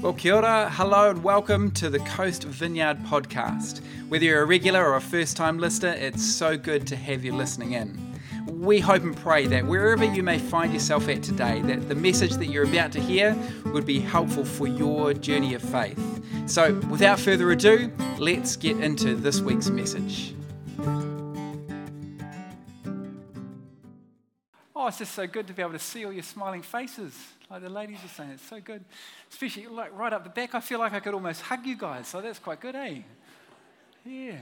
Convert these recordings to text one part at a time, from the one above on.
Well, kia ora, hello, and welcome to the Coast Vineyard podcast. Whether you're a regular or a first time listener, it's so good to have you listening in. We hope and pray that wherever you may find yourself at today, that the message that you're about to hear would be helpful for your journey of faith. So, without further ado, let's get into this week's message. Oh, it's just so good to be able to see all your smiling faces. Like the ladies are saying, it's so good. Especially like right up the back, I feel like I could almost hug you guys. So that's quite good, eh? Yeah.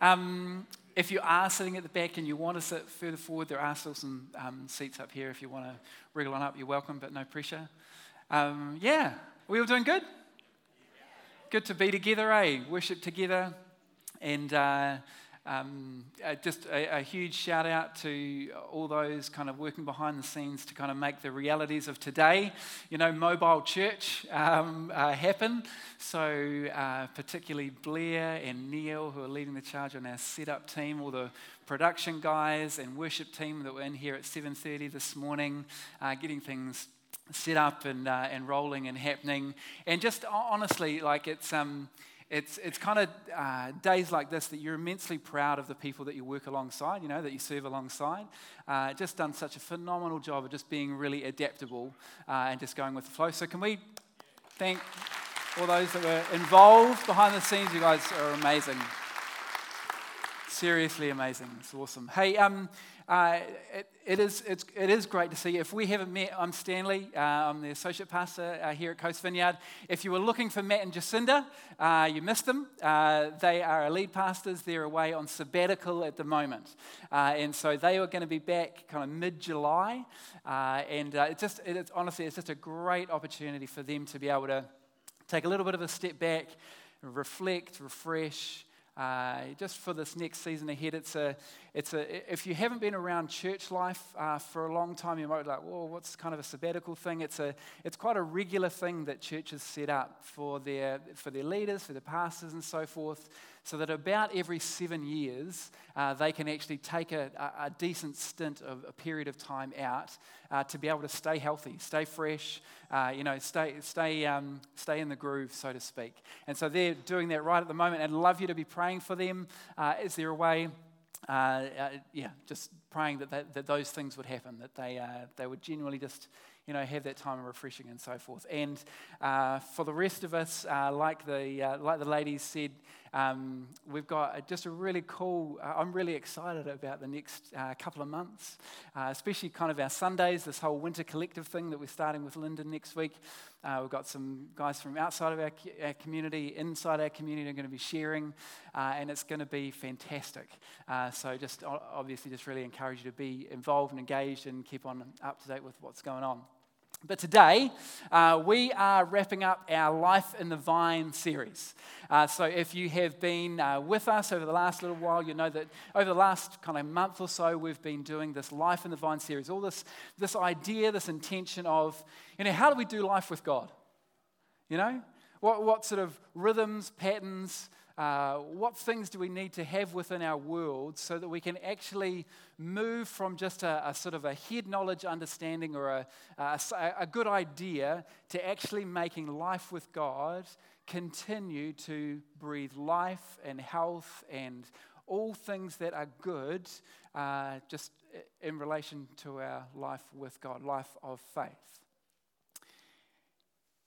Um, if you are sitting at the back and you want to sit further forward, there are still some um, seats up here. If you want to wriggle on up, you're welcome, but no pressure. Um, yeah. We all doing good? Good to be together, eh? Worship together. And uh, um, uh, just a, a, huge shout out to all those kind of working behind the scenes to kind of make the realities of today, you know, mobile church um, uh, happen. So, uh, particularly Blair and Neil, who are leading the charge on our setup team, all the production guys and worship team that were in here at 7:30 this morning, uh, getting things set up and uh, and rolling and happening. And just honestly, like it's. Um, it's, it's kind of uh, days like this that you're immensely proud of the people that you work alongside, you know, that you serve alongside. Uh, just done such a phenomenal job of just being really adaptable uh, and just going with the flow. So, can we thank all those that were involved behind the scenes? You guys are amazing. Seriously amazing. It's awesome. Hey, um, uh, it, it, is, it's, it is great to see you. If we haven't met, I'm Stanley. Uh, I'm the associate pastor uh, here at Coast Vineyard. If you were looking for Matt and Jacinda, uh, you missed them. Uh, they are our lead pastors. They're away on sabbatical at the moment. Uh, and so they are going to be back kind of mid July. and it just, it, it's, honestly, it's just a great opportunity for them to be able to take a little bit of a step back, reflect, refresh. Uh, just for this next season ahead, it's a, it's a, if you haven't been around church life uh, for a long time, you might be like, well, what's kind of a sabbatical thing? It's, a, it's quite a regular thing that churches set up for their, for their leaders, for their pastors, and so forth, so that about every seven years, uh, they can actually take a, a, decent stint of a period of time out uh, to be able to stay healthy, stay fresh, uh, you know, stay, stay, um, stay in the groove, so to speak. And so they're doing that right at the moment. I'd love you to be praying for them. Uh, is there a way? Uh, uh, yeah, just praying that, that, that, those things would happen, that they, uh, they would genuinely just you know, have that time of refreshing and so forth. And uh, for the rest of us, uh, like, the, uh, like the ladies said, um, we've got just a really cool, uh, I'm really excited about the next uh, couple of months, uh, especially kind of our Sundays, this whole winter collective thing that we're starting with Lyndon next week. we've got some guys from outside of our, our community, inside our community, are going to be sharing, and it's going to be fantastic. so just obviously just really encourage you to be involved and engaged and keep on up to date with what's going on. But today, uh, we are wrapping up our Life in the Vine series. Uh, so, if you have been uh, with us over the last little while, you know that over the last kind of month or so, we've been doing this Life in the Vine series. All this, this idea, this intention of, you know, how do we do life with God? You know, what, what sort of rhythms, patterns, uh, what things do we need to have within our world so that we can actually move from just a, a sort of a head knowledge understanding or a, a, a good idea to actually making life with God continue to breathe life and health and all things that are good uh, just in relation to our life with God, life of faith.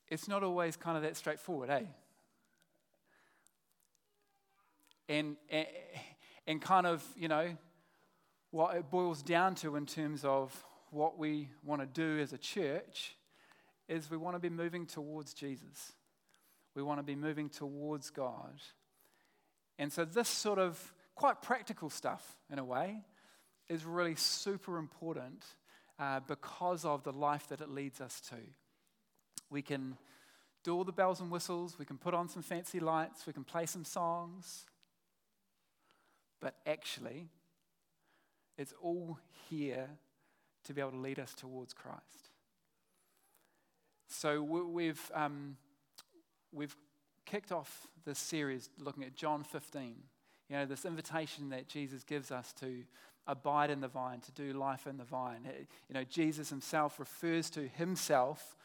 It's not always kind of that straightforward, eh? And, and, and kind of, you know, what it boils down to in terms of what we want to do as a church is we want to be moving towards Jesus. We want to be moving towards God. And so, this sort of quite practical stuff, in a way, is really super important uh, because of the life that it leads us to. We can do all the bells and whistles, we can put on some fancy lights, we can play some songs, but actually, it's all here to be able to lead us towards Christ. So we've, um, we've kicked off this series looking at John 15. You know, this invitation that Jesus gives us to abide in the vine, to do life in the vine. You know, Jesus himself refers to himself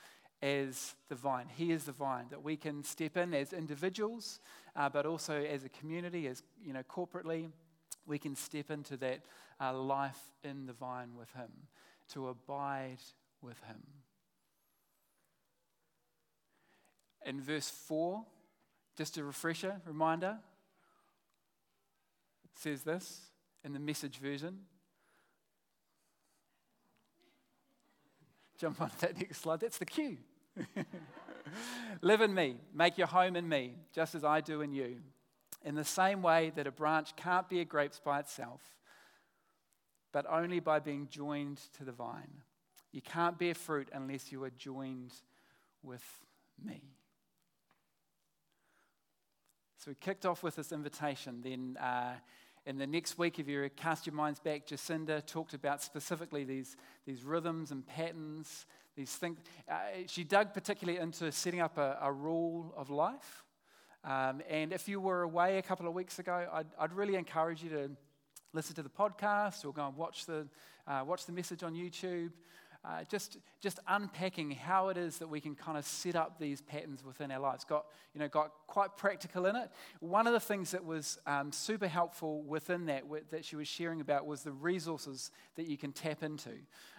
as the vine. He is the vine that we can step in as individuals, uh, but also as a community, as you know, corporately, we can step into that uh, life in the vine with Him, to abide with Him. In verse 4, just a refresher, reminder, says this in the message version. Jump on that next slide. That's the cue. Live in me, make your home in me, just as I do in you. In the same way that a branch can't bear grapes by itself, but only by being joined to the vine. You can't bear fruit unless you are joined with me. So we kicked off with this invitation. Then uh, in the next week, if you cast your minds back, Jacinda talked about specifically these, these rhythms and patterns, these things. Uh, she dug particularly into setting up a, a rule of life. Um, and if you were away a couple of weeks ago, I'd, I'd, really encourage you to listen to the podcast or go and watch the, uh, watch the message on YouTube uh, just, just unpacking how it is that we can kind of set up these patterns within our lives. Got, you know, got quite practical in it. One of the things that was um, super helpful within that, that she was sharing about, was the resources that you can tap into.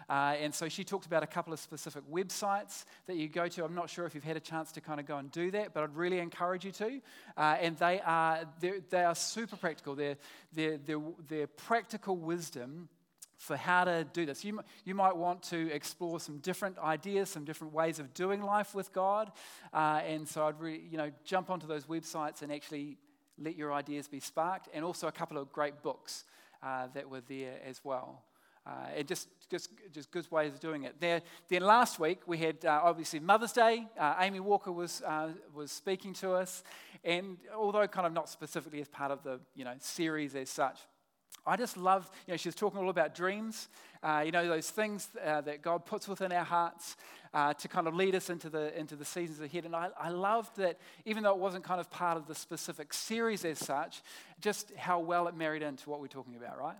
Uh, and so she talked about a couple of specific websites that you go to. I'm not sure if you've had a chance to kind of go and do that, but I'd really encourage you to. Uh, and they are, they are super practical. They're, they're, they're, they're practical wisdom for how to do this. You, you might want to explore some different ideas, some different ways of doing life with God. Uh, and so I'd really, you know, jump onto those websites and actually let your ideas be sparked. And also a couple of great books uh, that were there as well. Uh, and just, just, just good ways of doing it. There, then last week we had uh, obviously Mother's Day. Uh, Amy Walker was, uh, was speaking to us. And although kind of not specifically as part of the you know, series as such, I just love, you know, she was talking all about dreams, uh, you know, those things uh, that God puts within our hearts uh, to kind of lead us into the, into the seasons ahead. And I, I loved that, even though it wasn't kind of part of the specific series as such, just how well it married into what we're talking about, right?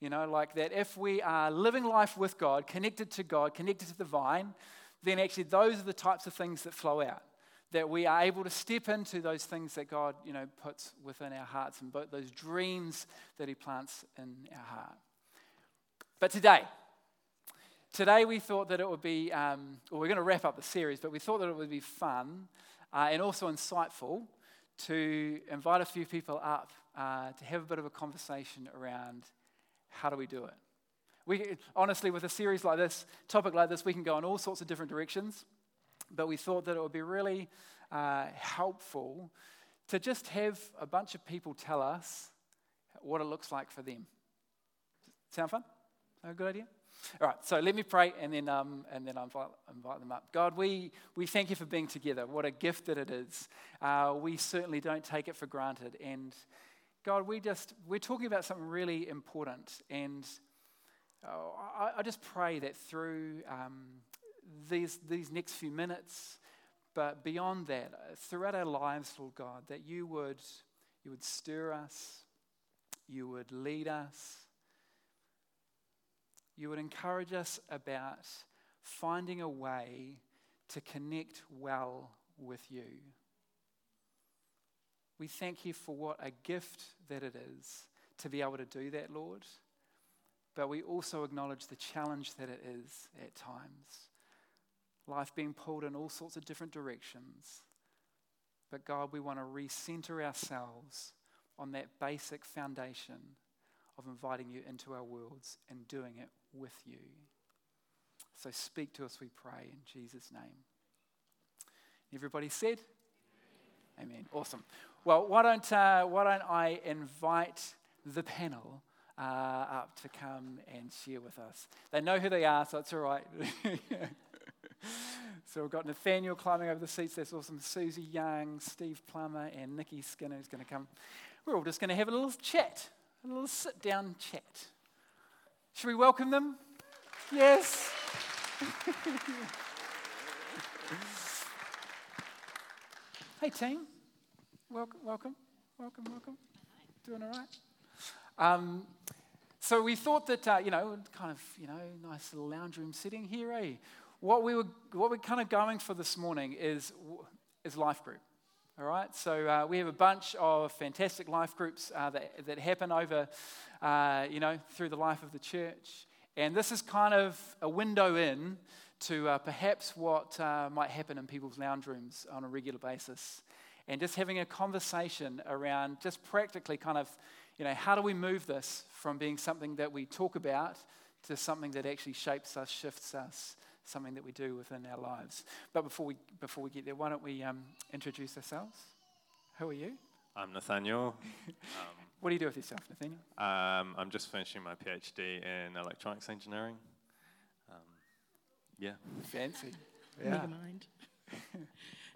You know, like that if we are living life with God, connected to God, connected to the vine, then actually those are the types of things that flow out that we are able to step into those things that God, you know, puts within our hearts and those dreams that He plants in our heart. But today, today we thought that it would be, um, well, we're going to wrap up the series, but we thought that it would be fun uh, and also insightful to invite a few people up uh, to have a bit of a conversation around how do we do it. We, honestly, with a series like this, topic like this, we can go in all sorts of different directions. But we thought that it would be really uh, helpful to just have a bunch of people tell us what it looks like for them. Sound fun? A good idea? All right, so let me pray and then, um, and then I'll invite, invite, them up. God, we, we thank you for being together. What a gift that it is. Uh, we certainly don't take it for granted. And God, we just, we're talking about something really important. And oh, I, I, just pray that through um, these, these next few minutes, but beyond that, uh, throughout our lives, Lord God, that you would, you would stir us, you would lead us, you would encourage us about finding a way to connect well with you. We thank you for what a gift that it is to be able to do that, Lord. But we also acknowledge the challenge that it is at times life being pulled in all sorts of different directions. But God, we want to recenter ourselves on that basic foundation of inviting you into our worlds and doing it with you. So speak to us, we pray, in Jesus' name. Everybody said? Amen. Awesome. Well, why don't, uh, why don't I invite the panel uh, up to come and share with us? They know who they are, so it's all right. so we've got Nathaniel climbing over the seats. That's awesome. Susie Young, Steve Plummer, and Nikki Skinner is going to come. We're all just going to have a little chat, a little sit down chat. Should we welcome them? Yes. hey, team. Welcome, welcome, welcome, welcome. Doing all right? Um, so we thought that, uh, you know, kind of, you know, nice little lounge room sitting here, eh? What, we were, what we're kind of going for this morning is, is life group. All right, so uh, we have a bunch of fantastic life groups uh, that, that happen over, uh, you know, through the life of the church. And this is kind of a window in to uh, perhaps what uh, might happen in people's lounge rooms on a regular basis. And just having a conversation around just practically kind of, you know, how do we move this from being something that we talk about to something that actually shapes us, shifts us, something that we do within our lives. But before we, before we get there, why don't we um, introduce ourselves? Who are you? I'm Nathaniel. Um, what do you do with yourself, Nathaniel? Um, I'm just finishing my PhD in electronics engineering. Um, yeah. Fancy. Yeah. Never mind.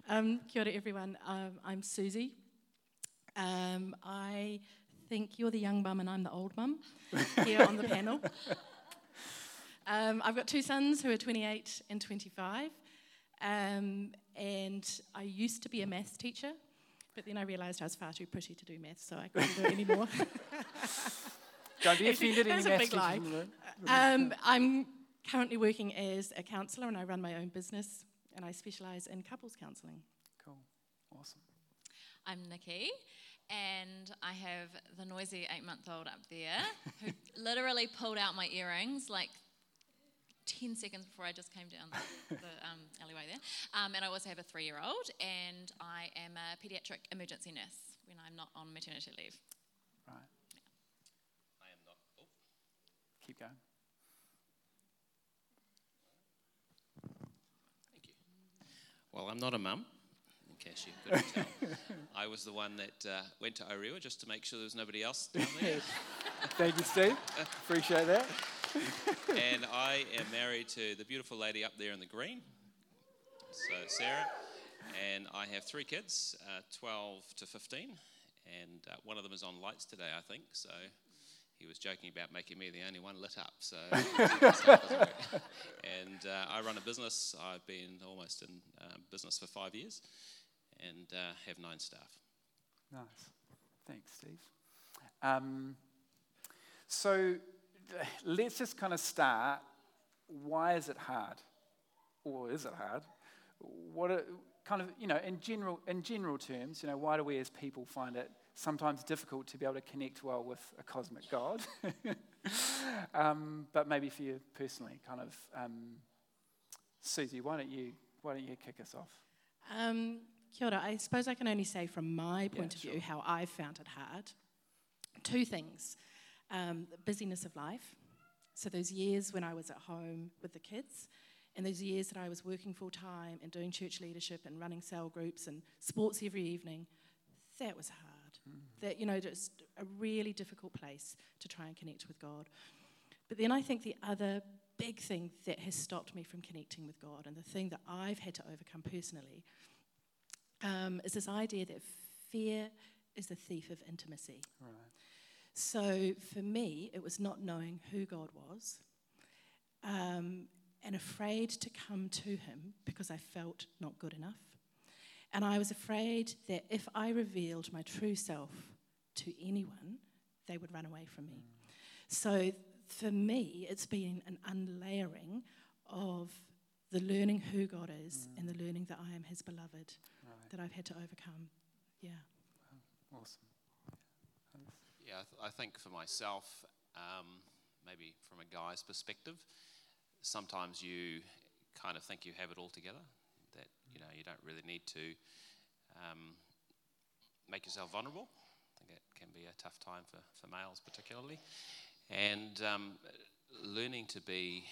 um, kia ora, everyone. Um, I'm Susie. Um, I think you're the young mum and I'm the old mum here on the panel. Um, I've got two sons who are 28 and 25. Um, and I used to be a maths teacher, but then I realised I was far too pretty to do maths, so I couldn't do it anymore. Don't be offended any maths lie. Um, I'm currently working as a counsellor and I run my own business and I specialise in couples counselling. Cool. Awesome. I'm Nikki and I have the noisy eight month old up there who literally pulled out my earrings like 10 seconds before I just came down the, the um, alleyway there. Um, and I also have a three year old, and I am a pediatric emergency nurse when I'm not on maternity leave. Right. Yeah. I am not. Oh. Keep going. Thank you. Well, I'm not a mum. In case you couldn't tell, I was the one that uh, went to Orewa just to make sure there was nobody else down there. Thank you, Steve. Appreciate that. and I am married to the beautiful lady up there in the green, so Sarah. And I have three kids, uh, 12 to 15, and uh, one of them is on lights today, I think. So he was joking about making me the only one lit up. So, and uh, I run a business. I've been almost in uh, business for five years, and uh, have nine staff. Nice, thanks, Steve. Um, so let's just kind of start. Why is it hard? Or is it hard? What are, kind of, you know, in general, in general terms, you know, why do we as people find it sometimes difficult to be able to connect well with a cosmic God? um, but maybe for you personally, kind of, um, Susie, why don't you why don't you kick us off? Um, kia ora. I suppose I can only say from my point yeah, of sure. view how I found it hard. Two things um, the busyness of life. So, those years when I was at home with the kids, and those years that I was working full time and doing church leadership and running cell groups and sports every evening, that was hard. Mm. That, you know, just a really difficult place to try and connect with God. But then I think the other big thing that has stopped me from connecting with God, and the thing that I've had to overcome personally, um, is this idea that fear is the thief of intimacy. Right. So for me, it was not knowing who God was um, and afraid to come to Him because I felt not good enough. And I was afraid that if I revealed my true self to anyone, they would run away from me. So for me, it's been an unlayering of the learning who God is mm. and the learning that I am His beloved right. that I've had to overcome. Yeah. Awesome. Yeah, I, th- I think for myself, um, maybe from a guy's perspective, sometimes you kind of think you have it all together. That you know you don't really need to um, make yourself vulnerable. I think it can be a tough time for, for males, particularly. And um, learning to be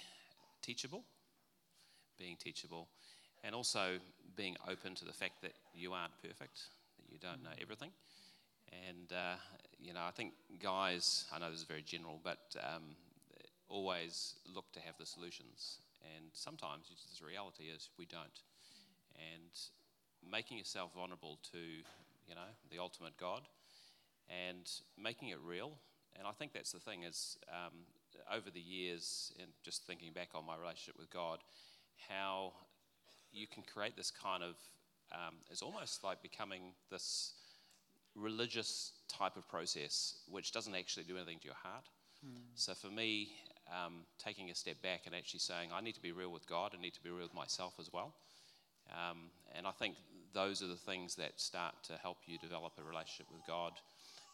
teachable, being teachable, and also being open to the fact that you aren't perfect, that you don't know everything. And, uh, you know, I think guys, I know this is very general, but um, always look to have the solutions. And sometimes the reality is we don't. And making yourself vulnerable to, you know, the ultimate God and making it real. And I think that's the thing is um, over the years, and just thinking back on my relationship with God, how you can create this kind of, um, it's almost like becoming this religious type of process, which doesn't actually do anything to your heart. Mm. So for me, um, taking a step back and actually saying, I need to be real with God, I need to be real with myself as well. Um, and I think those are the things that start to help you develop a relationship with God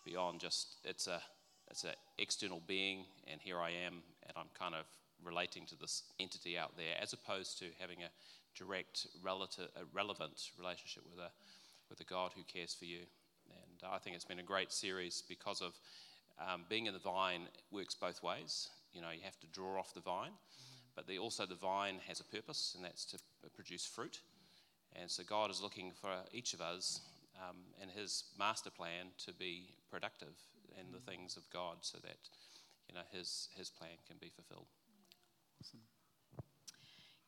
beyond just it's a it's an external being, and here I am, and I'm kind of relating to this entity out there, as opposed to having a direct, relative, a relevant relationship with a with a God who cares for you. And I think it's been a great series because of um, being in the vine works both ways. You know, you have to draw off the vine, but the, also the vine has a purpose, and that's to produce fruit. And so God is looking for each of us um, in His master plan to be productive in the things of God, so that you know His His plan can be fulfilled.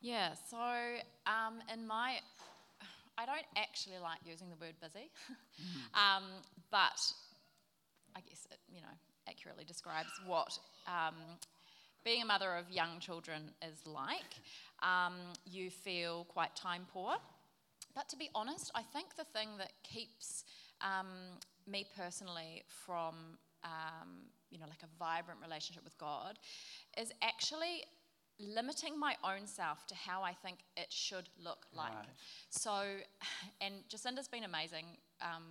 Yeah, so um, in my, I don't actually like using the word busy, um, but I guess it, you know, accurately describes what um, being a mother of young children is like. Um, you feel quite time poor. But to be honest, I think the thing that keeps um, me personally from, um, you know, like a vibrant relationship with God is actually limiting my own self to how I think it should look like. Right. So, and Jacinda's been amazing um,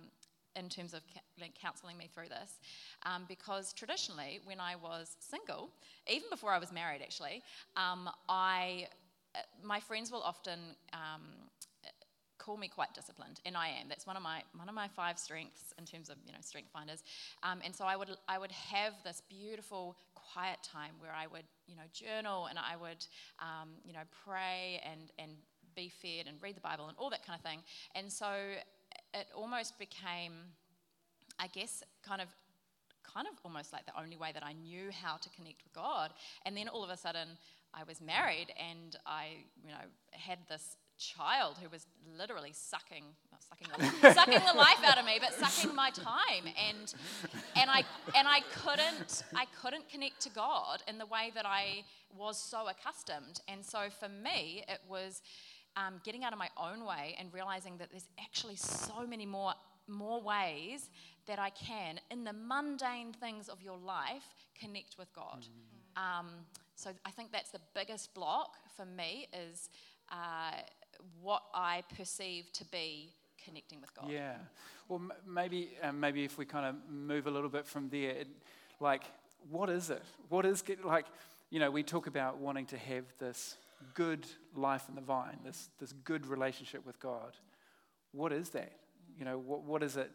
in terms of like, counseling me through this, um, because traditionally, when I was single, even before I was married, actually, um, I uh, my friends will often um, call me quite disciplined, and I am. That's one of my one of my five strengths in terms of you know strength finders. Um, and so I would I would have this beautiful quiet time where I would you know journal and I would um, you know pray and and be fed and read the Bible and all that kind of thing. And so it almost became, I guess, kind of kind of almost like the only way that I knew how to connect with God. And then all of a sudden, I was married and I, you know, had this child who was literally sucking, not sucking the, sucking the life out of me, but sucking my time. And and I and I couldn't I couldn't connect to God in the way that I was so accustomed. And so for me, it was um, getting out of my own way and realizing that there's actually so many more more ways that I can, in the mundane things of your life, connect with God. Mm. Um, so I think that's the biggest block for me is uh, what I perceive to be connecting with God. Yeah. Well, m- maybe um, maybe if we kind of move a little bit from there, it, like, what is it? What is like? You know, we talk about wanting to have this good life in the vine, this this good relationship with God. What is that? You know, what what is it?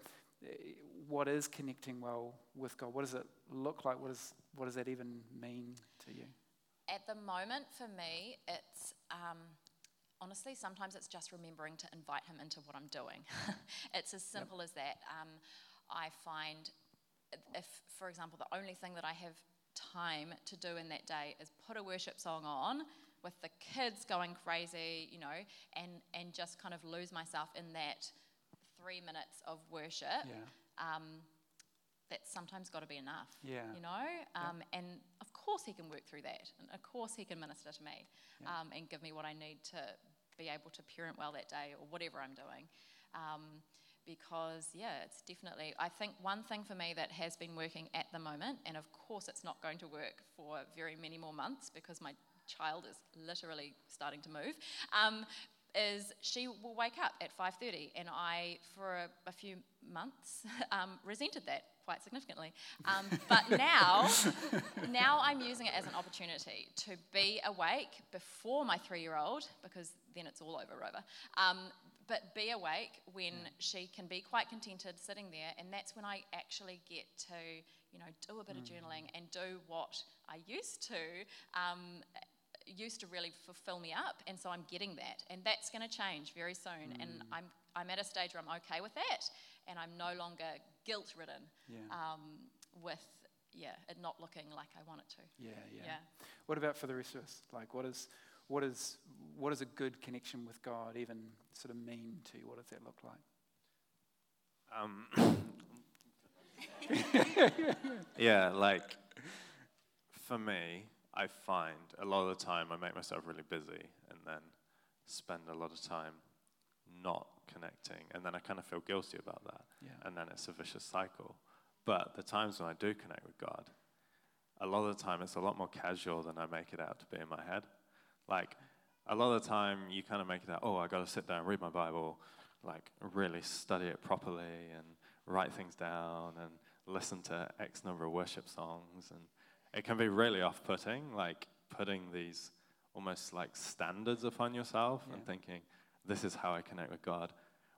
What is connecting well with God? What does it look like? What, is, what does that even mean to you? At the moment, for me, it's um, honestly, sometimes it's just remembering to invite him into what I'm doing. it's as simple yep. as that. Um, I find if, for example, the only thing that I have time to do in that day is put a worship song on with the kids going crazy, you know, and, and just kind of lose myself in that three minutes of worship. Yeah. Um, that's sometimes got to be enough. Yeah. You know? Um, yeah. And of course he can work through that. And of course he can minister to me yeah. um, and give me what I need to be able to parent well that day or whatever I'm doing. Um, because, yeah, it's definitely, I think one thing for me that has been working at the moment, and of course it's not going to work for very many more months because my child is literally starting to move, um, is she will wake up at 5.30 and i for a, a few months um, resented that quite significantly um, but now now i'm using it as an opportunity to be awake before my three-year-old because then it's all over over um, but be awake when she can be quite contented sitting there and that's when i actually get to you know do a bit mm. of journaling and do what i used to um, used to really fulfill me up, and so I'm getting that, and that's going to change very soon. Mm. And I'm I'm at a stage where I'm okay with that, and I'm no longer guilt ridden yeah. um, with yeah it not looking like I want it to. Yeah, yeah, yeah. What about for the rest of us? Like, what is what is what does a good connection with God even sort of mean to you? What does that look like? Um, yeah, like for me, I find a lot of the time I make myself really busy and then spend a lot of time not connecting. And then I kind of feel guilty about that. Yeah. And then it's a vicious cycle. But the times when I do connect with God, a lot of the time it's a lot more casual than I make it out to be in my head. Like, a lot of the time you kind of make it out, oh, I got to sit down, read my Bible, like really study it properly and write things down and listen to X number of worship songs. And it can be really off putting, like putting these almost like standards upon yourself Yeah. and thinking, this is how I connect with God.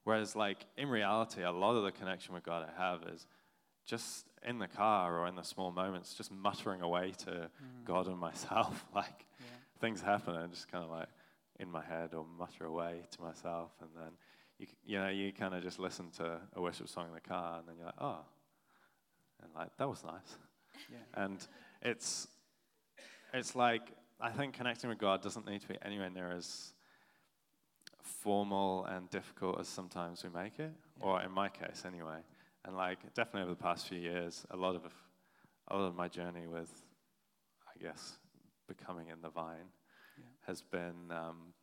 Whereas, like, in reality, a lot of the connection with God I have is just in the car or in the small moments, just muttering away to mm. God and myself. like, Yeah. Things happen and just kind of like in my head or mutter away to myself. And then, you, you know, you kind of just listen to a worship song in the car and then you're like, oh, and like, that was nice. Yeah. And it's, it's like, I think connecting with God doesn't need to be anywhere near as formal and difficult as sometimes we make it, or in my case anyway. And like, definitely over the past few years, a lot of, a lot of my journey with, I guess, becoming in the vine Yeah. has been um,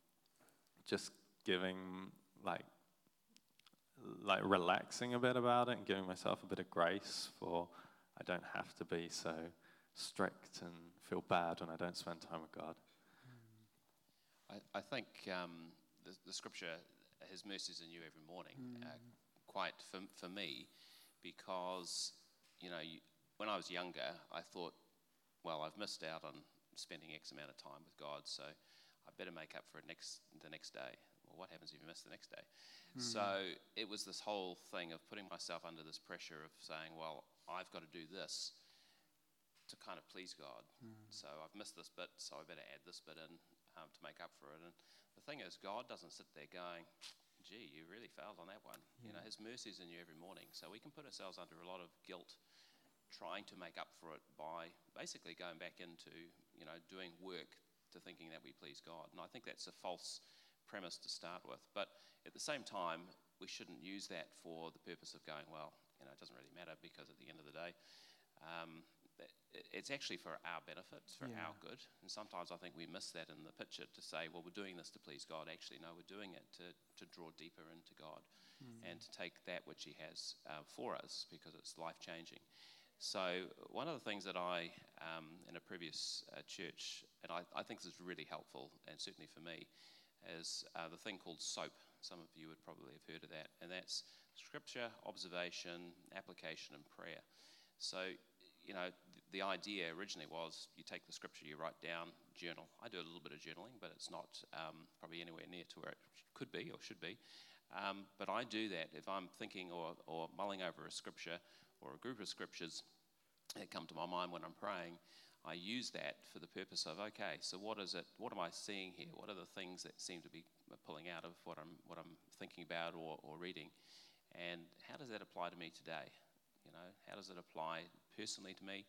just giving, like, like relaxing a bit about it and giving myself a bit of grace for I don't have to be so strict and feel bad when I don't spend time with God. I, I think um, the, the scripture, His mercies are new every morning, uh, quite for, for me, because, you know, you, when I was younger, I thought, well, I've missed out on spending X amount of time with God, so I better make up for it next, the next day. Well, what happens if you miss the next day? So it was this whole thing of putting myself under this pressure of saying, well, I've got to do this to kind of please God. So I've missed this bit, so I better add this bit in um, to make up for it. And the thing is, God doesn't sit there going, gee, you really failed on that one. You know, His mercies in you every morning. So we can put ourselves under a lot of guilt trying to make up for it by basically going back into, you know, doing work to thinking that we please God. And I think that's a false premise to start with. But at the same time, we shouldn't use that for the purpose of going, well, you know, it doesn't really matter because at the end of the day, um, it's actually for our benefit, it's for Yeah. our good. And sometimes I think we miss that in the picture to say, well, we're doing this to please God. Actually, no, we're doing it to, to draw deeper into God and to take that which He has uh, for us because it's life changing. So, one of the things that I, um, in a previous uh, church, and I, I think this is really helpful, and certainly for me, is uh, the thing called SOAP. Some of you would probably have heard of that, and that's scripture, observation, application, and prayer. So, you know, th- the idea originally was you take the scripture, you write down, journal. I do a little bit of journaling, but it's not um, probably anywhere near to where it could be or should be. Um, but I do that if I'm thinking or, or mulling over a scripture or a group of scriptures that come to my mind when I'm praying. I use that for the purpose of okay, so what is it? What am I seeing here? What are the things that seem to be pulling out of what I'm what I'm thinking about or, or reading, and how does that apply to me today? You know, how does it apply personally to me?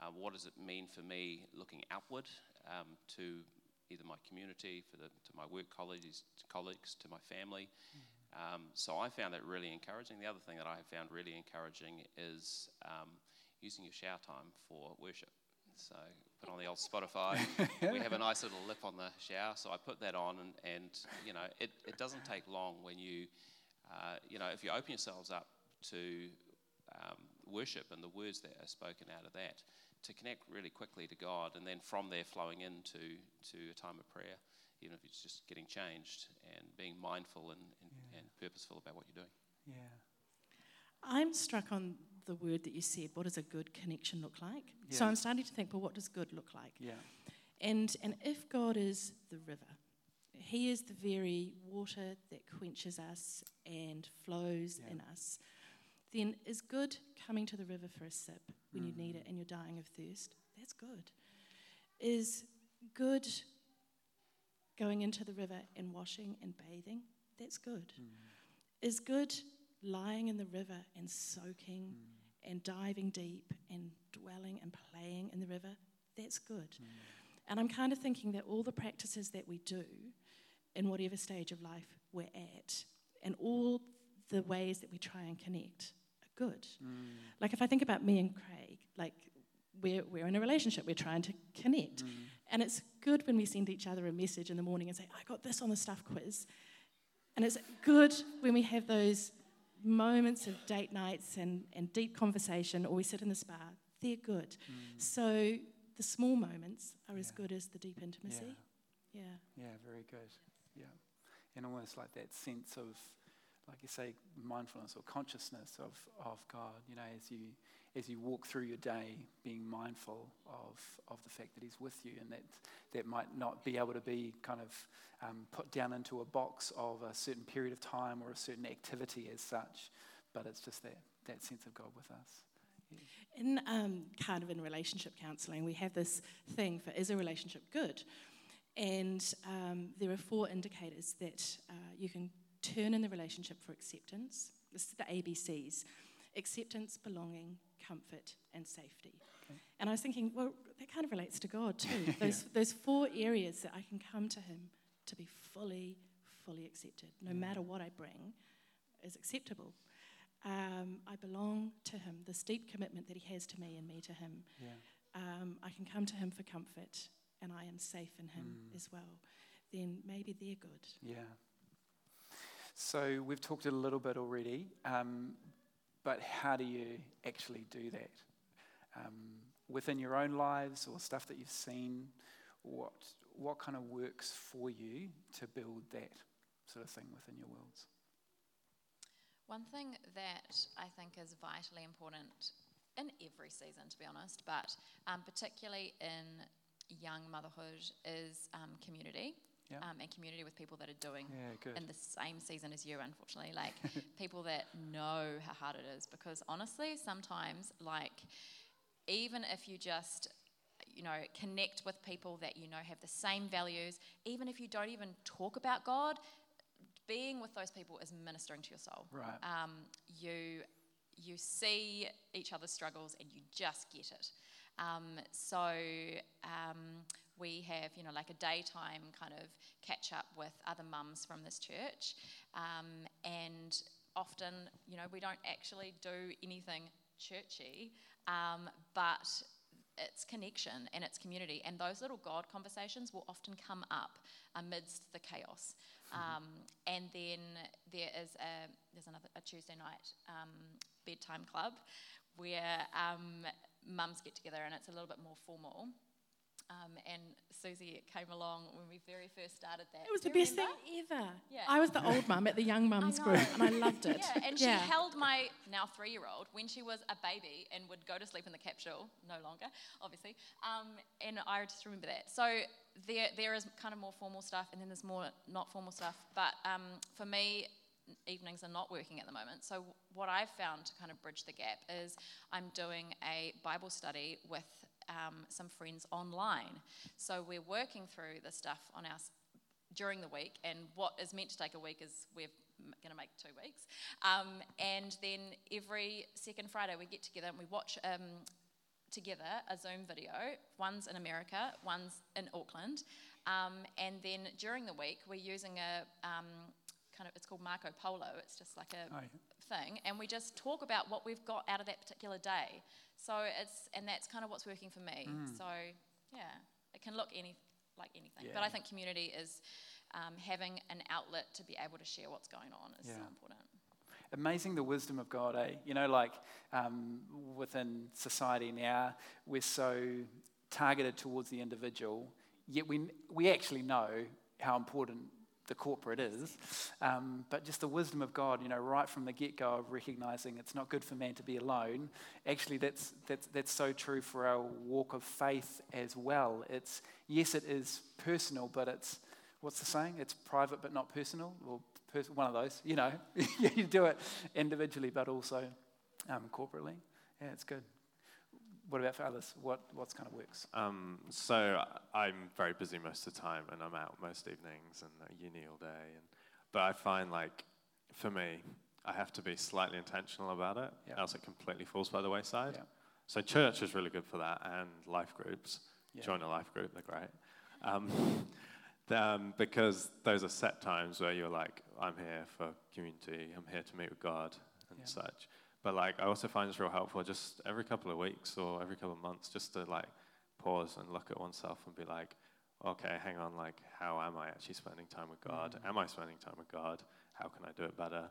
Uh, what does it mean for me looking outward um, to either my community, for the, to my work colleagues, colleagues, to my family? Um, so I found that really encouraging. The other thing that I have found really encouraging is um, using your shower time for worship. So put on the old Spotify. we have a nice little lip on the shower, so I put that on, and, and you know, it, it doesn't take long when you, uh, you know, if you open yourselves up to um, worship and the words that are spoken out of that, to connect really quickly to God, and then from there flowing into to a time of prayer, even if it's just getting changed and being mindful and, and, purposeful about what you're doing. Yeah. I'm struck on the word that you said. What does a good connection look like? So I'm starting to think, well, what does good look like? Yeah. And, and if God is the river, He is the very water that quenches us and flows Yeah. in us, then is good coming to the river for a sip when you need mm. it and you're dying of thirst? That's good. Is good going into the river and washing and bathing? That's good. Is good lying in the river and soaking and diving deep and dwelling and playing in the river? That's good. And I'm kind of thinking that all the practices that we do in whatever stage of life we're at, and all the ways that we try and connect are good. Like if I think about me and Craig, like we're, we're in a relationship, we're trying to connect. And it's good when we send each other a message in the morning and say, I got this on the stuff quiz. And it's good when we have those moments of date nights and, and deep conversation, or we sit in the spa they're good. Mm. So the small moments are as good as the deep Yeah. intimacy. Yeah. Yeah, very good. Yeah. And almost like that sense of, like you say, mindfulness or consciousness of, of God, you know, as you as you walk through your day, being mindful of, of the fact that He's with you, and that that might not be able to be kind of um, put down into a box of a certain period of time or a certain activity as such, but it's just that, that sense of God with us. In um, kind of in relationship counselling, we have this thing for is a relationship good? And um, there are four indicators that uh, you can turn in the relationship for acceptance. This is the ABCs acceptance, belonging, comfort, and safety. Okay. And I was thinking, well, that kind of relates to God too. Those, those four areas that I can come to Him to be fully, fully accepted, no Yeah. matter what I bring, is acceptable. Um, I belong to Him, this deep commitment that He has to me and me to Him. Yeah. Um, I can come to Him for comfort, and I am safe in Him Mm. as well. Then maybe they're good. Yeah. So we've talked a little bit already, um, but how do you actually do that? Um, within your own lives or stuff that you've seen, what, what kind of works for you to build that sort of thing within your worlds? One thing that I think is vitally important in every season, to be honest, but um, particularly in young motherhood, is um, community. Yeah. Um, and community with people that are doing Yeah, in the same season as you, unfortunately. Like people that know how hard it is. Because honestly, sometimes, like, even if you just, you know, connect with people that you know have the same values, even if you don't even talk about God, being with those people is ministering to your soul. Right. Um, you you see each other's struggles and you just get it. Um, so um, we have, you know, like a daytime kind of catch up with other mums from this church, um, and often, you know, we don't actually do anything churchy, um, but it's connection and it's community, and those little God conversations will often come up amidst the chaos. Um, and then there is a there's another a Tuesday night um, bedtime club where um, mums get together and it's a little bit more formal. Um, and Susie came along when we very first started that. It was the best remember? thing ever. Yeah. I was the old mum at the young mums group, and I loved it. Yeah, and she held my now three year old when she was a baby and would go to sleep in the capsule, no longer, obviously. Um, and I just remember that. So there, there is kind of more formal stuff, and then there's more not formal stuff. But um, for me, evenings are not working at the moment. So what I've found to kind of bridge the gap is I'm doing a Bible study with um, some friends online. So we're working through the stuff on our during the week, and what is meant to take a week is we're going to make two weeks. Um, and then every second Friday we get together and we watch um, together a Zoom video. One's in America, one's in Auckland, um, and then during the week we're using a um, kind of it's called Marco Polo. It's just like a Oh, yeah. thing, and we just talk about what we've got out of that particular day. So it's and that's kind of what's working for me. So yeah, it can look any like anything, but I think community is um, having an outlet to be able to share what's going on is so important. Amazing the wisdom of God, eh? You know, like um, within society now, we're so targeted towards the individual, yet we, we actually know how important the corporate is. Um, but just the wisdom of God, you know, right from the get go of recognizing it's not good for man to be alone, actually, that's, that's, that's so true for our walk of faith as well. It's, yes, it is personal, but it's, what's the saying? It's private but not personal, or pers- one of those, you know. you do it individually, but also um, corporately. Yeah, it's good. What about for others? What what's kind of works? Um, so I'm very busy most of the time, and I'm out most evenings and at uni all day. And, but I find like, for me, I have to be slightly intentional about it, Yeah. else it completely falls by the wayside. Yeah. So church is really good for that, and life groups. Yeah. Join a life group; they're great. Um, um, because those are set times where you're like, I'm here for community. I'm here to meet with God and such. But like, I also find it's real helpful just every couple of weeks or every couple of months, just to like pause and look at oneself and be like, okay, hang on, like, how am I actually spending time with God? Mm. Am I spending time with God? How can I do it better?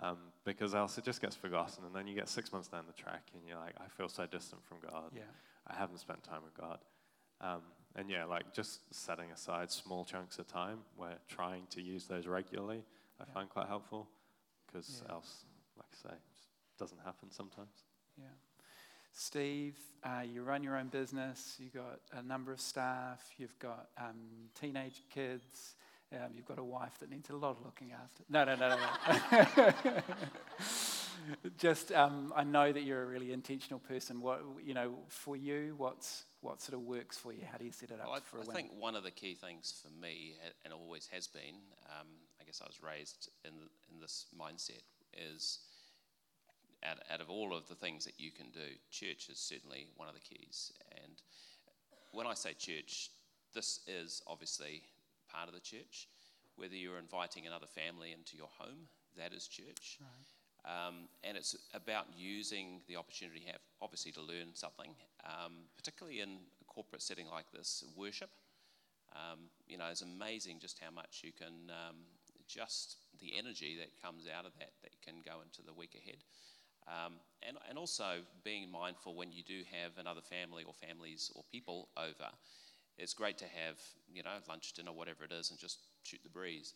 Um, because else it just gets forgotten, and then you get six months down the track, and you're like, I feel so distant from God. Yeah. I haven't spent time with God. Um, and yeah, like just setting aside small chunks of time where trying to use those regularly, I Yeah. find quite helpful because Yeah. else, like I say, doesn't happen sometimes. Yeah. Steve, uh, you run your own business. You've got a number of staff. You've got um, teenage kids. Um, you've got a wife that needs a lot of looking after. No, no, no, no. no. Just, um, I know that you're a really intentional person. What, you know, for you, what's what sort of works for you? How do you set it up Well, I, for a I win? think one of the key things for me, and always has been, um, I guess I was raised in, in this mindset, is out, out of all of the things that you can do, church is certainly one of the keys. And when I say church, this is obviously part of the church. Whether you're inviting another family into your home, that is church. Um, and it's about using the opportunity you have, obviously, to learn something, um, particularly in a corporate setting like this, worship. Um, you know, it's amazing just how much you can, um, just the energy that comes out of that, that can go into the week ahead. Um, and, and also being mindful when you do have another family or families or people over, it's great to have, you know, lunch, dinner, whatever it is, and just shoot the breeze.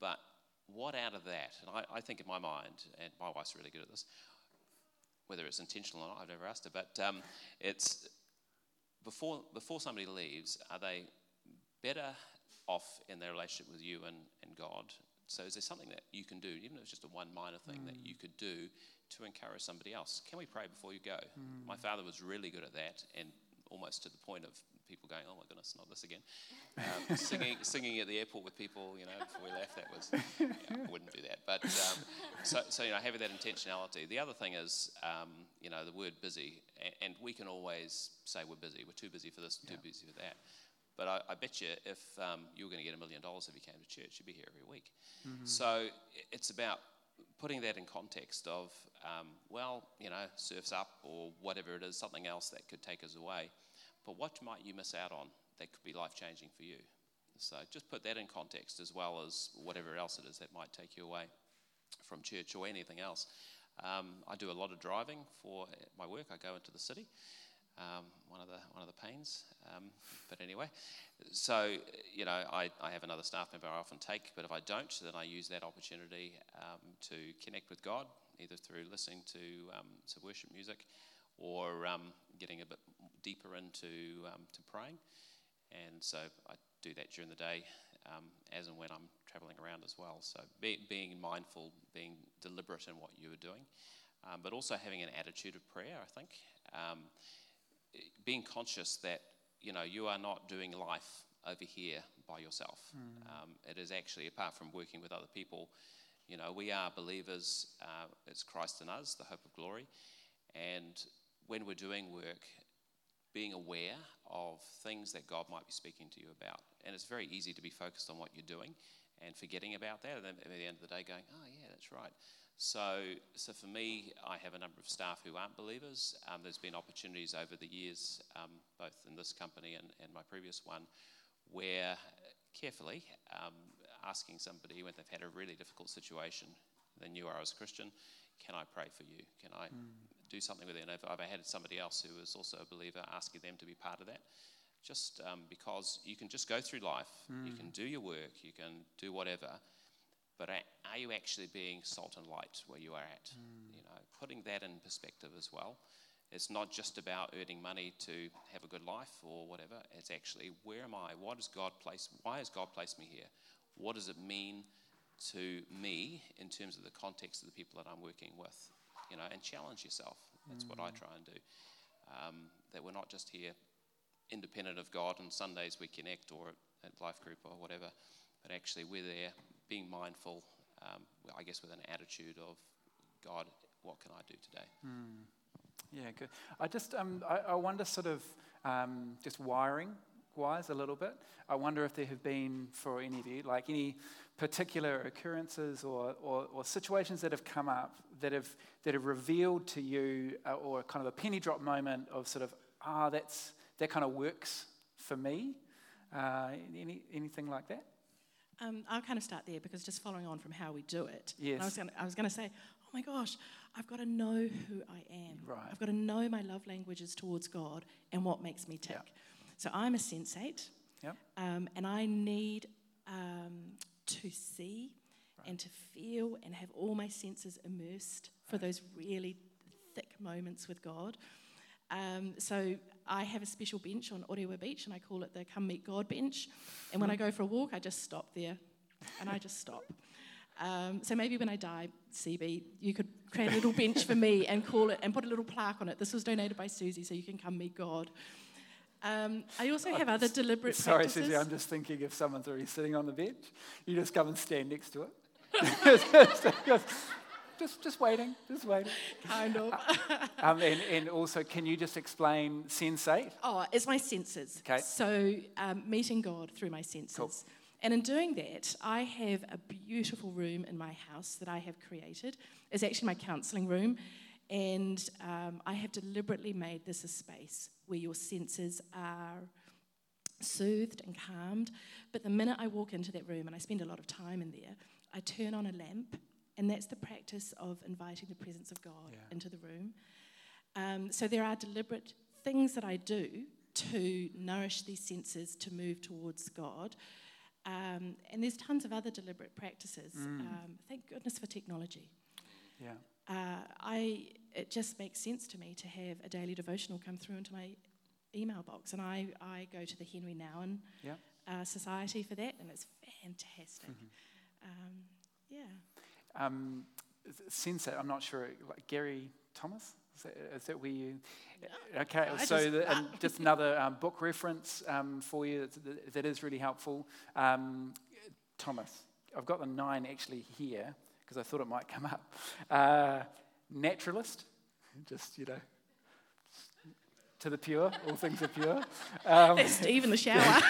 But what out of that? And I, I think in my mind, and my wife's really good at this, whether it's intentional or not, I've never asked her, but um, it's before, before somebody leaves, are they better off in their relationship with you and, and God? So is there something that you can do, even if it's just a one minor thing that you could do to encourage somebody else? Can we pray before you go? My father was really good at that, and almost to the point of people going, "Oh my goodness, not this again." Um, singing, singing at the airport with people, you know, before we left. That was, yeah, I wouldn't do that. But um, so, so you know, having that intentionality. The other thing is, um, you know, the word busy, and, and we can always say we're busy. We're too busy for this, too busy for that. But I, I bet you if um, you were going to get a million dollars if you came to church, you'd be here every week. So it's about putting that in context of, um, well, you know, surfs up or whatever it is, something else that could take us away. But what might you miss out on that could be life changing for you? So just put that in context as well as whatever else it is that might take you away from church or anything else. Um, I do a lot of driving for my work. I go into the city. Um, one of the one of the pains, um, but anyway. So you know, I, I have another staff member I often take, but if I don't, then I use that opportunity um, to connect with God, either through listening to um, to worship music, or um, getting a bit deeper into um, to praying. And so I do that during the day, as and when I'm traveling around as well. So be, being mindful, being deliberate in what you are doing, but also having an attitude of prayer. I think um, being conscious that you know you are not doing life over here by yourself. Um, it is actually apart from working with other people. You know, we are believers. Uh, it's Christ in us, the hope of glory. And when we're doing work, being aware of things that God might be speaking to you about. And it's very easy to be focused on what you're doing and forgetting about that, and then at the end of the day going, oh, yeah, that's right. So, so for me, I have a number of staff who aren't believers. Um, there's been opportunities over the years, um, both in this company and, and my previous one, where carefully um, asking somebody when they've had a really difficult situation, they knew I was a Christian, can I pray for you? Can I do something with it? And I've, I've had somebody else who is also a believer asking them to be part of that. Just um, because you can just go through life, you can do your work, you can do whatever, but are you actually being salt and light where you are at? You know, putting that in perspective as well. It's not just about earning money to have a good life or whatever. It's actually where am I? What has God placed? Why has God placed me here? What does it mean to me in terms of the context of the people that I'm working with? You know, and challenge yourself. That's what I try and do. Um, that we're not just here independent of God. On Sundays we connect or at life group or whatever, but actually we're there being mindful. Um, I guess with an attitude of God, what can I do today? Yeah, good. I just, um, I, I wonder sort of um, just wiring wise a little bit. I wonder if there have been, for any of you, like any particular occurrences or, or, or situations that have come up that have, that have revealed to you, uh, or kind of a penny drop moment of sort of, ah, that's, that kind of works for me. Uh, any, anything like that? Um, I'll kind of start there because just following on from how we do it. Yes. I was gonna, I was going to say, oh my gosh, I've got to know who I am. Right. I've got to know my love languages towards God and what makes me tick. Yeah. So I'm a sensate, Yep. um, and I need um, to see and to feel and have all my senses immersed for those really thick moments with God. Um, so I have a special bench on Orewa Beach, and I call it the Come Meet God bench. And when I go for a walk, I just stop there, and I just stop. Um, so maybe when I die, CB, you could create a little bench for me and call it and put a little plaque on it. This was donated by Susie, so you can come meet God. Um, I also have other deliberate Sorry, practices. Susie, I'm just thinking if someone's already sitting on the bench, you just come and stand next to it. just, just, waiting, just waiting. kind of. Um, and, and also, can you just explain sensate? Oh, it's my senses. Okay. So, um, meeting God through my senses. Cool. And in doing that, I have a beautiful room in my house that I have created. It's actually my counseling room. And um, I have deliberately made this a space where your senses are soothed and calmed. But the minute I walk into that room, and I spend a lot of time in there, I turn on a lamp. And that's the practice of inviting the presence of God Yeah. into the room. Um, so there are deliberate things that I do to nourish these senses to move towards God. Um, and there's tons of other deliberate practices. Um, thank goodness for technology. Yeah. Uh, I, it just makes sense to me to have a daily devotional come through into my email box. And I, I go to the Henry Nouwen Yeah. uh, Society for that, and it's fantastic. Um, yeah. Um, sensate, I'm not sure, like Gary Thomas? Is that, is that where you? Okay, I so just- the, and just another um, book reference um, for you that, that is really helpful. Um, Thomas, I've got the nine actually here because I thought it might come up. Uh, naturalist, just, you know, to the pure, all things are pure. Um, That's Steve in the shower.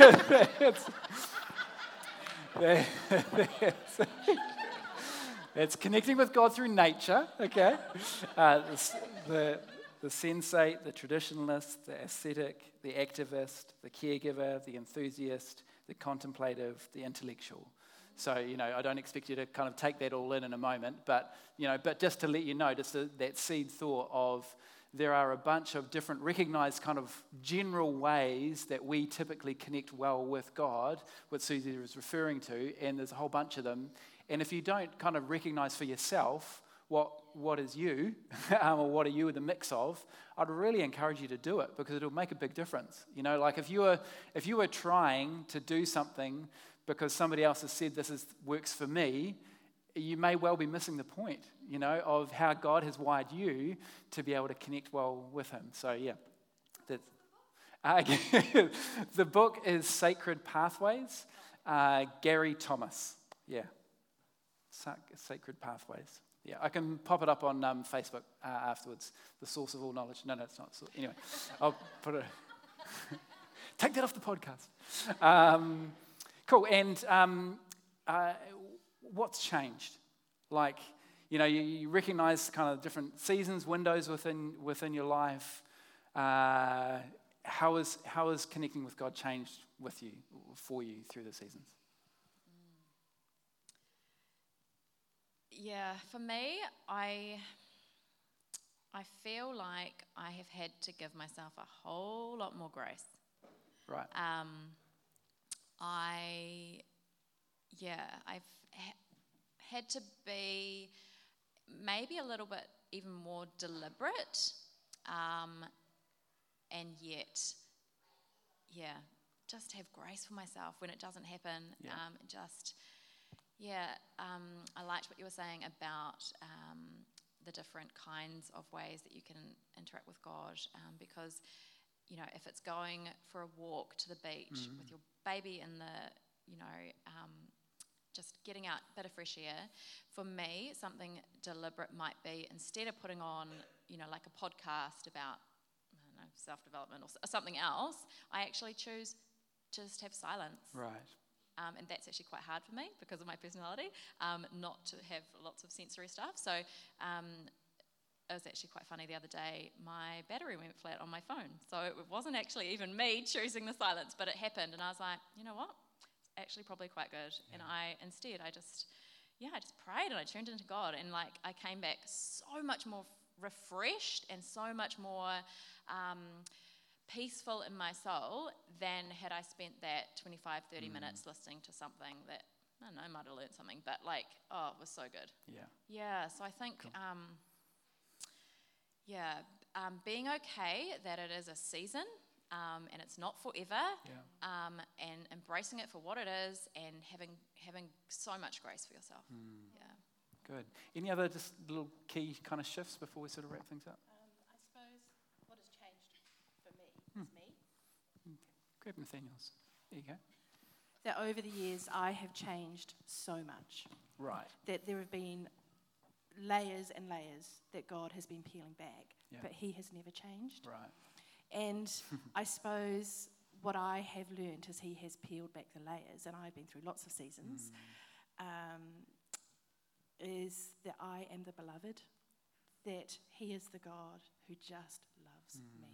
It's connecting with God through nature, okay? Uh, the, the, the sensate, the traditionalist, the ascetic, the activist, the caregiver, the enthusiast, the contemplative, the intellectual. So, you know, I don't expect you to kind of take that all in in a moment, but, you know, but just to let you know, just that seed thought of there are a bunch of different recognized kind of general ways that we typically connect well with God, what Susie was referring to, and there's a whole bunch of them. And if you don't kind of recognize for yourself what, what is you, um, or what are you the mix of, I'd really encourage you to do it because it'll make a big difference. You know, like if you were, if you were trying to do something because somebody else has said this is, works for me, you may well be missing the point, you know, of how God has wired you to be able to connect well with Him. So, yeah. That's, uh, the book is Sacred Pathways, uh, Gary Thomas. Yeah. Sac- Sacred Pathways. Yeah, I can pop it up on um, Facebook uh, afterwards. The source of all knowledge. No, no, it's not. So, anyway, I'll put it. Take that off the podcast. Um, cool. And um, uh, what's changed? Like, you know, you, you recognize kind of different seasons, windows within within your life. Uh, how is how is connecting with God changed with you, for you through the seasons? Yeah, for me, I I feel like I have had to give myself a whole lot more grace. Right. Um, I, yeah, I've ha- had to be maybe a little bit even more deliberate, um, and yet, yeah, just have grace for myself when it doesn't happen. Yeah. Um, just, yeah, um, I liked what you were saying about um, the different kinds of ways that you can interact with God, um, because you know, if it's going for a walk to the beach with your baby in the, you know, um, just getting out a bit of fresh air. For me, something deliberate might be instead of putting on, you know, like a podcast about, I don't know, self development or something else, I actually choose to just have silence. Right. Um, and that's actually quite hard for me because of my personality, um, not to have lots of sensory stuff. So um, it was actually quite funny the other day. My battery went flat on my phone. So it wasn't actually even me choosing the silence, but it happened. And I was like, you know what? It's actually probably quite good. And I instead I just yeah, I just prayed and I turned into God and like I came back so much more refreshed and so much more um, peaceful in my soul than had I spent that 25, 30 Mm. minutes listening to something that I don't know, I might have learned something, but like, oh, it was so good. Yeah. Yeah, so I think, um, yeah, um, being okay that it is a season um, and it's not forever, Yeah. um, and embracing it for what it is, and having having so much grace for yourself. Mm. Yeah. Good. Any other just little key kind of shifts before we sort of wrap things up? Um, I suppose what has changed for me Hmm. is me. Grab Nathaniel's. There you go. That over the years I have changed so much. Right. That there have been layers and layers that God has been peeling back, Yeah. but He has never changed. Right. And I suppose what I have learned is He has peeled back the layers, and I've been through lots of seasons. Um, is that I am the beloved, that He is the God who just loves me.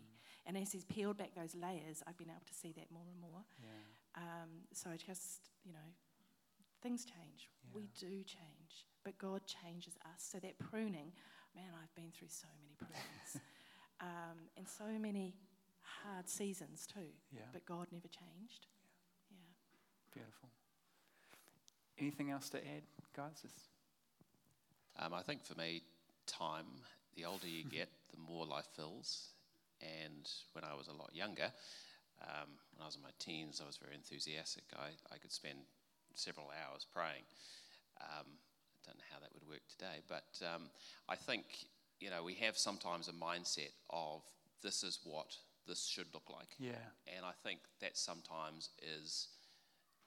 And as He's peeled back those layers, I've been able to see that more and more. Yeah. Um, so I just, you know, things change. We do change, but God changes us. So that pruning, man, I've been through so many prunings, um, and so many hard seasons too. Yeah. But God never changed. Yeah. Beautiful. Anything else to add, guys? Just- Um, I think for me, time, the older you get, the more life fills. And when I was a lot younger, um, when I was in my teens, I was very enthusiastic. I, I could spend several hours praying. Um, I don't know how that would work today, but um, I think, you know, we have sometimes a mindset of this is what this should look like. yeah. And I think that sometimes is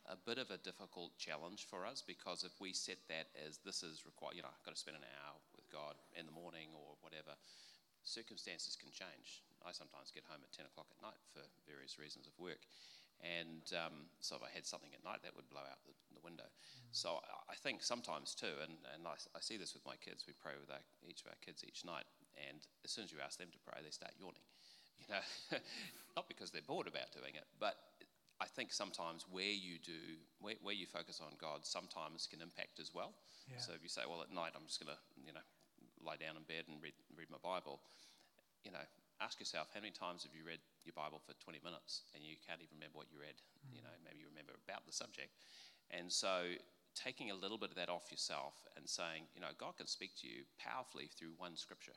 a bit of a difficult challenge for us because if we set that as this is required, you know, I've got to spend an hour with God in the morning or whatever, circumstances can change. I sometimes get home at 10 o'clock at night for various reasons of work. And um, so if I had something at night, that would blow out the, the window. So I- I think sometimes too, and, and I, I see this with my kids, we pray with our, each of our kids each night, and as soon as you ask them to pray, they start yawning. You know, not because they're bored about doing it, but I think sometimes where you do, where, where you focus on God, sometimes can impact as well. Yeah. So if you say, well, at night I'm just going to, you know, lie down in bed and read, read my Bible, you know, ask yourself how many times have you read your Bible for 20 minutes and you can't even remember what you read? You know, maybe you remember about the subject. And so taking a little bit of that off yourself and saying, you know, God can speak to you powerfully through one scripture.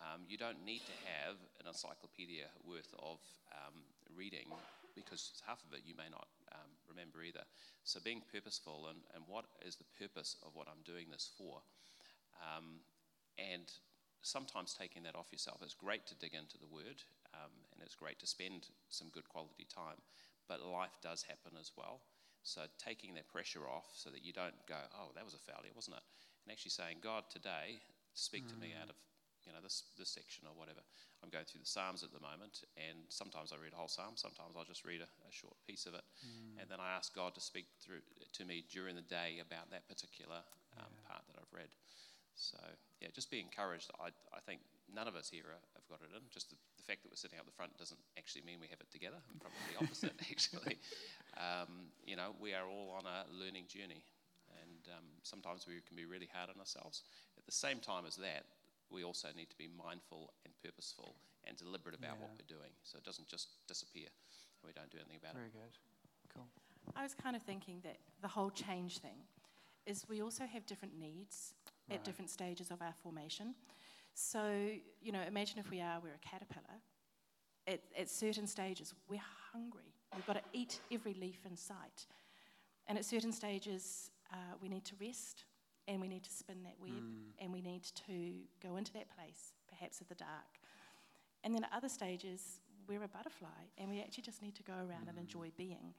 Um, you don't need to have an encyclopedia worth of um, reading because half of it you may not um, remember either. So being purposeful and, and what is the purpose of what I'm doing this for? Um, and sometimes taking that off yourself. It's great to dig into the word um, and it's great to spend some good quality time, but life does happen as well. So taking that pressure off so that you don't go, oh, that was a failure, wasn't it? And actually saying, God, today, speak to me out of you know this this section or whatever. I'm going through the Psalms at the moment, and sometimes I read a whole psalm, sometimes I'll just read a, a short piece of it, and then I ask God to speak through to me during the day about that particular um, part that I've read. So yeah, just be encouraged. I, I think none of us here are, have got it in. Just the, the fact that we're sitting up the front doesn't actually mean we have it together. Probably the opposite, actually. Um, you know, we are all on a learning journey, and um, sometimes we can be really hard on ourselves. At the same time as that, we also need to be mindful and purposeful and deliberate about what we're doing, so it doesn't just disappear and we don't do anything about Very it. Very good. Cool. I was kind of thinking that the whole change thing is we also have different needs Right. at different stages of our formation. So, you know, imagine if we are, we're a caterpillar. At, at certain stages, we're hungry. We've got to eat every leaf in sight. And at certain stages, uh, we need to rest and we need to spin that web and we need to go into that place, perhaps of the dark. And then at other stages, we're a butterfly and we actually just need to go around and enjoy being.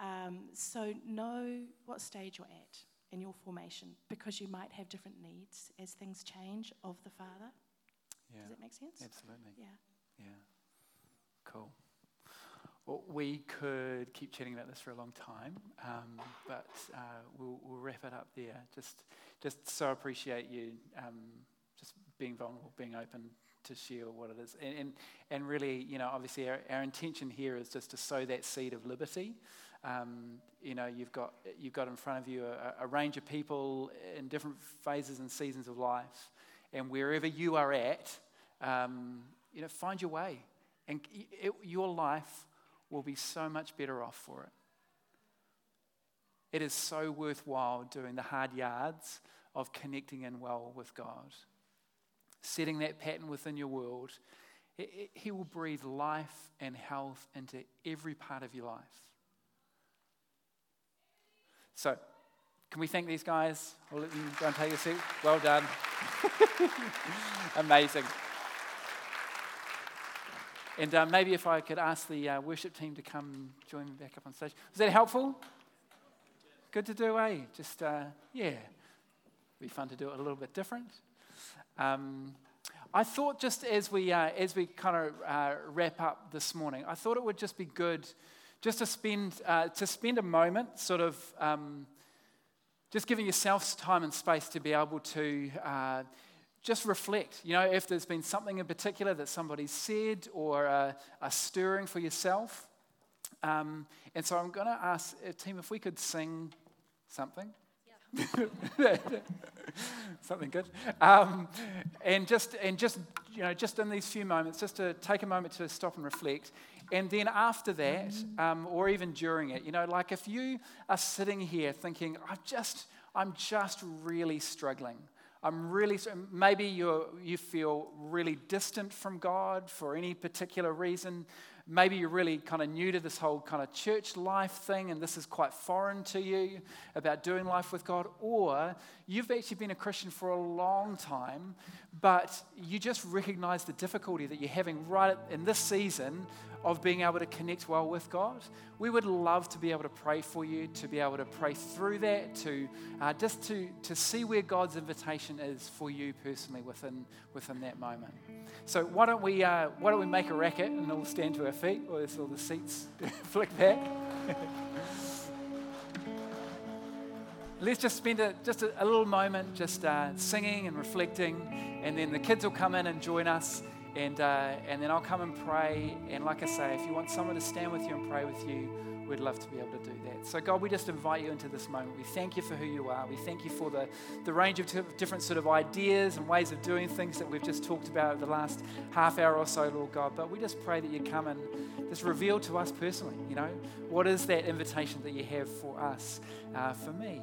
Um, so know what stage you're at in your formation because you might have different needs as things change of the Father. Yeah. Does that make sense? Absolutely. Yeah. Yeah. Cool. Well, we could keep chatting about this for a long time, um, but uh, we'll, we'll wrap it up there. Just, just so appreciate you um, just being vulnerable, being open, to share what it is. And, and, and really, you know, obviously our, our intention here is just to sow that seed of liberty. Um, you know, you've got, you've got in front of you a, a range of people in different phases and seasons of life. And wherever you are at, um, you know, find your way. And it, your life will be so much better off for it. It is so worthwhile doing the hard yards of connecting in well with God. Setting that pattern within your world, it, it, He will breathe life and health into every part of your life. So, can we thank these guys? I'll let them go and take a seat. Well done. Amazing. And uh, maybe if I could ask the uh, worship team to come join me back up on stage. Was that helpful? Good to do, eh? Just, uh, yeah. Be fun to do it a little bit different. Um, I thought just as we, uh, as we kind of uh, wrap up this morning, I thought it would just be good just to spend, uh, to spend a moment sort of um, just giving yourself time and space to be able to just reflect. You know, if there's been something in particular that somebody said or a, a stirring for yourself. Um, and so I'm going to ask, uh, team, if we could sing something. Something good. Um, and just and just you know just in these few moments, just to take a moment to stop and reflect. And then after that, um, or even during it, you know, like if you are sitting here thinking, I'm just, I'm just really struggling. I'm really, maybe you you feel really distant from God for any particular reason. Maybe you're really kind of new to this whole kind of church life thing and this is quite foreign to you about doing life with God. Or you've actually been a Christian for a long time, but you just recognize the difficulty that you're having right in this season of being able to connect well with God. We would love to be able to pray for you, to be able to pray through that, to uh, just to, to see where God's invitation is for you personally within, within that moment. So why don't we uh, why don't we make a racket and all stand to our feet, or all the seats flick back. Let's just spend a, just a, a little moment just uh, singing and reflecting, and then the kids will come in and join us. And, uh, and then I'll come and pray. And like I say, if you want someone to stand with you and pray with you, we'd love to be able to do that. So, God, we just invite you into this moment. We thank you for who you are. We thank you for the, the range of t- different sort of ideas and ways of doing things that we've just talked about over the last half hour or so, Lord God. But we just pray that you come and just reveal to us personally, you know, what is that invitation that you have for us, uh, for me,